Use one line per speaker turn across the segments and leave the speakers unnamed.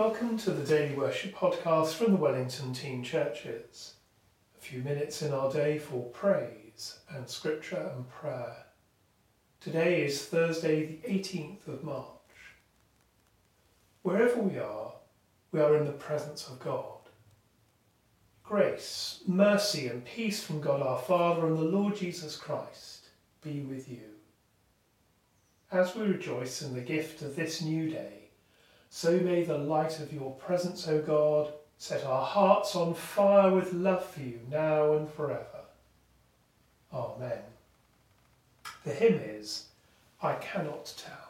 Welcome to the Daily Worship Podcast from the Wellington Teen Churches. A few minutes in our day for praise and scripture and prayer. Today is Thursday, the 18th of March. Wherever we are, we are in the presence of God. Grace, mercy, and peace from God our Father and the Lord Jesus Christ be with you. As we rejoice in the gift of this new day, so may the light of your presence, O God, set our hearts on fire with love for you now and forever. Amen. The hymn is, I Cannot Tell.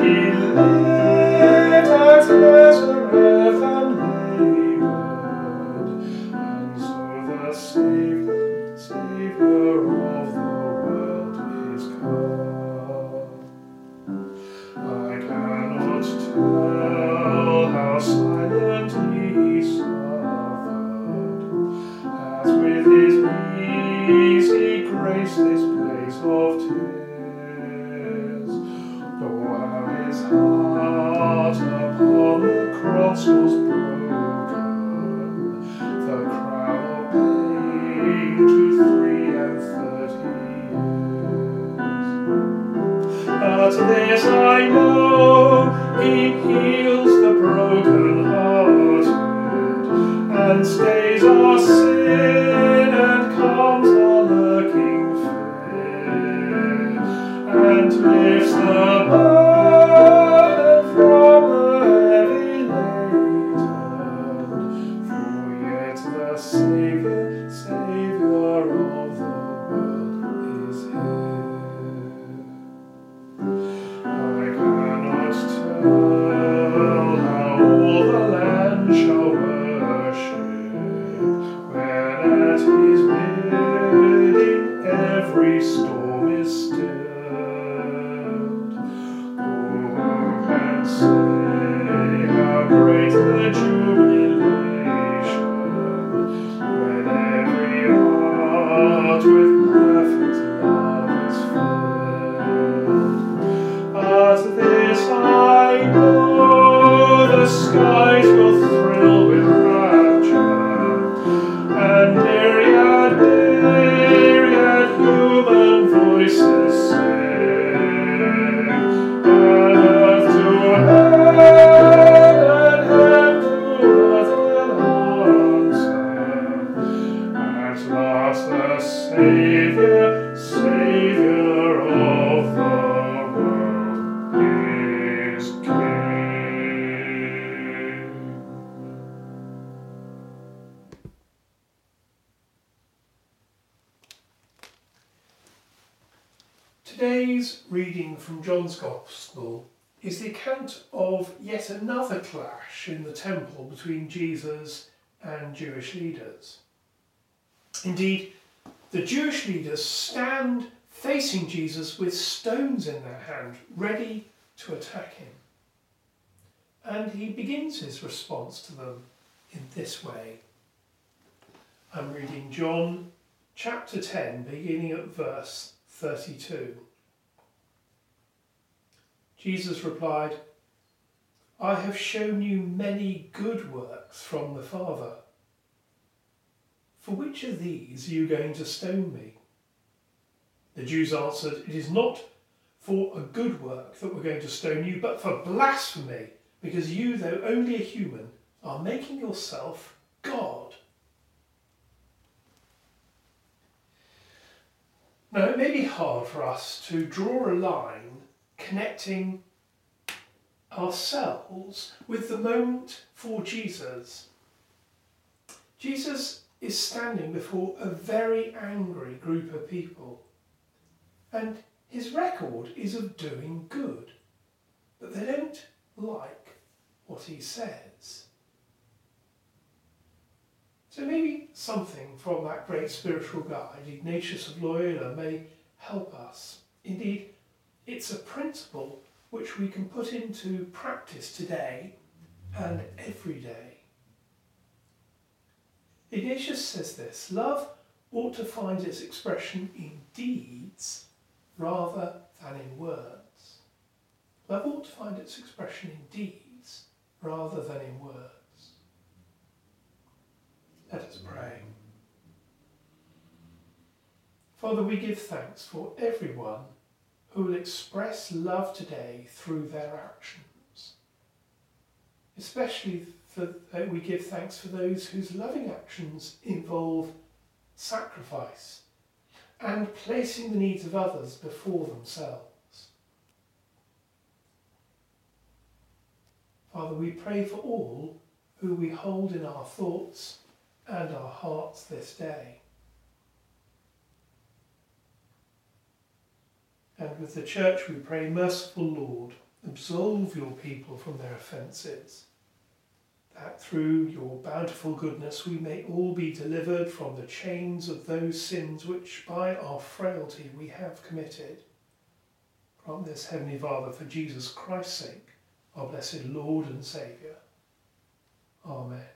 in latest pleasure. cross was broken, the crown of pain to three and thirty years. But this I know, He heals the broken hearted, and stays our sin and calms our lurking fear, and lifts the burden. storm is still. Today's reading from John's Gospel is the account of yet another clash in the temple between Jesus and Jewish leaders. Indeed, the Jewish leaders stand facing Jesus with stones in their hand, ready to attack him. And he begins his response to them in this way. I'm reading John chapter 10, beginning at verse 32. Jesus replied, I have shown you many good works from the Father. For which of these are you going to stone me? The Jews answered, It is not for a good work that we're going to stone you, but for blasphemy, because you, though only a human, are making yourself God. Now, it may be hard for us to draw a line connecting ourselves with the moment for Jesus. Jesus is standing before a very angry group of people, and his record is of doing good, but they don't like what he says. So maybe something from that great spiritual guide, Ignatius of Loyola, may help us. Indeed, it's a principle which we can put into practice today and every day. Ignatius says this love ought to find its expression in deeds rather than in words. Love ought to find its expression in deeds rather than in words. Let us pray. Father, we give thanks for everyone who will express love today through their actions. Especially for, uh, we give thanks for those whose loving actions involve sacrifice and placing the needs of others before themselves. Father, we pray for all who we hold in our thoughts and our hearts this day. And with the church we pray, merciful Lord, absolve your people from their offences, that through your bountiful goodness we may all be delivered from the chains of those sins which by our frailty we have committed. Grant this, Heavenly Father, for Jesus Christ's sake, our blessed Lord and Saviour. Amen.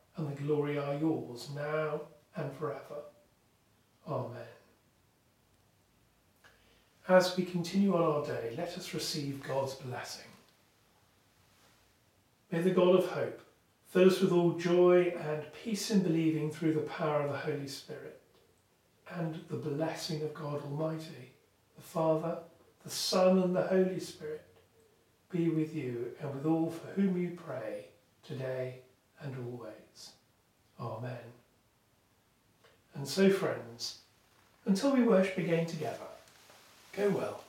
and the glory are yours now and forever. Amen. As we continue on our day, let us receive God's blessing. May the God of hope fill us with all joy and peace in believing through the power of the Holy Spirit, and the blessing of God Almighty, the Father, the Son, and the Holy Spirit be with you and with all for whom you pray today and always. Amen. And so, friends, until we worship again together, go well.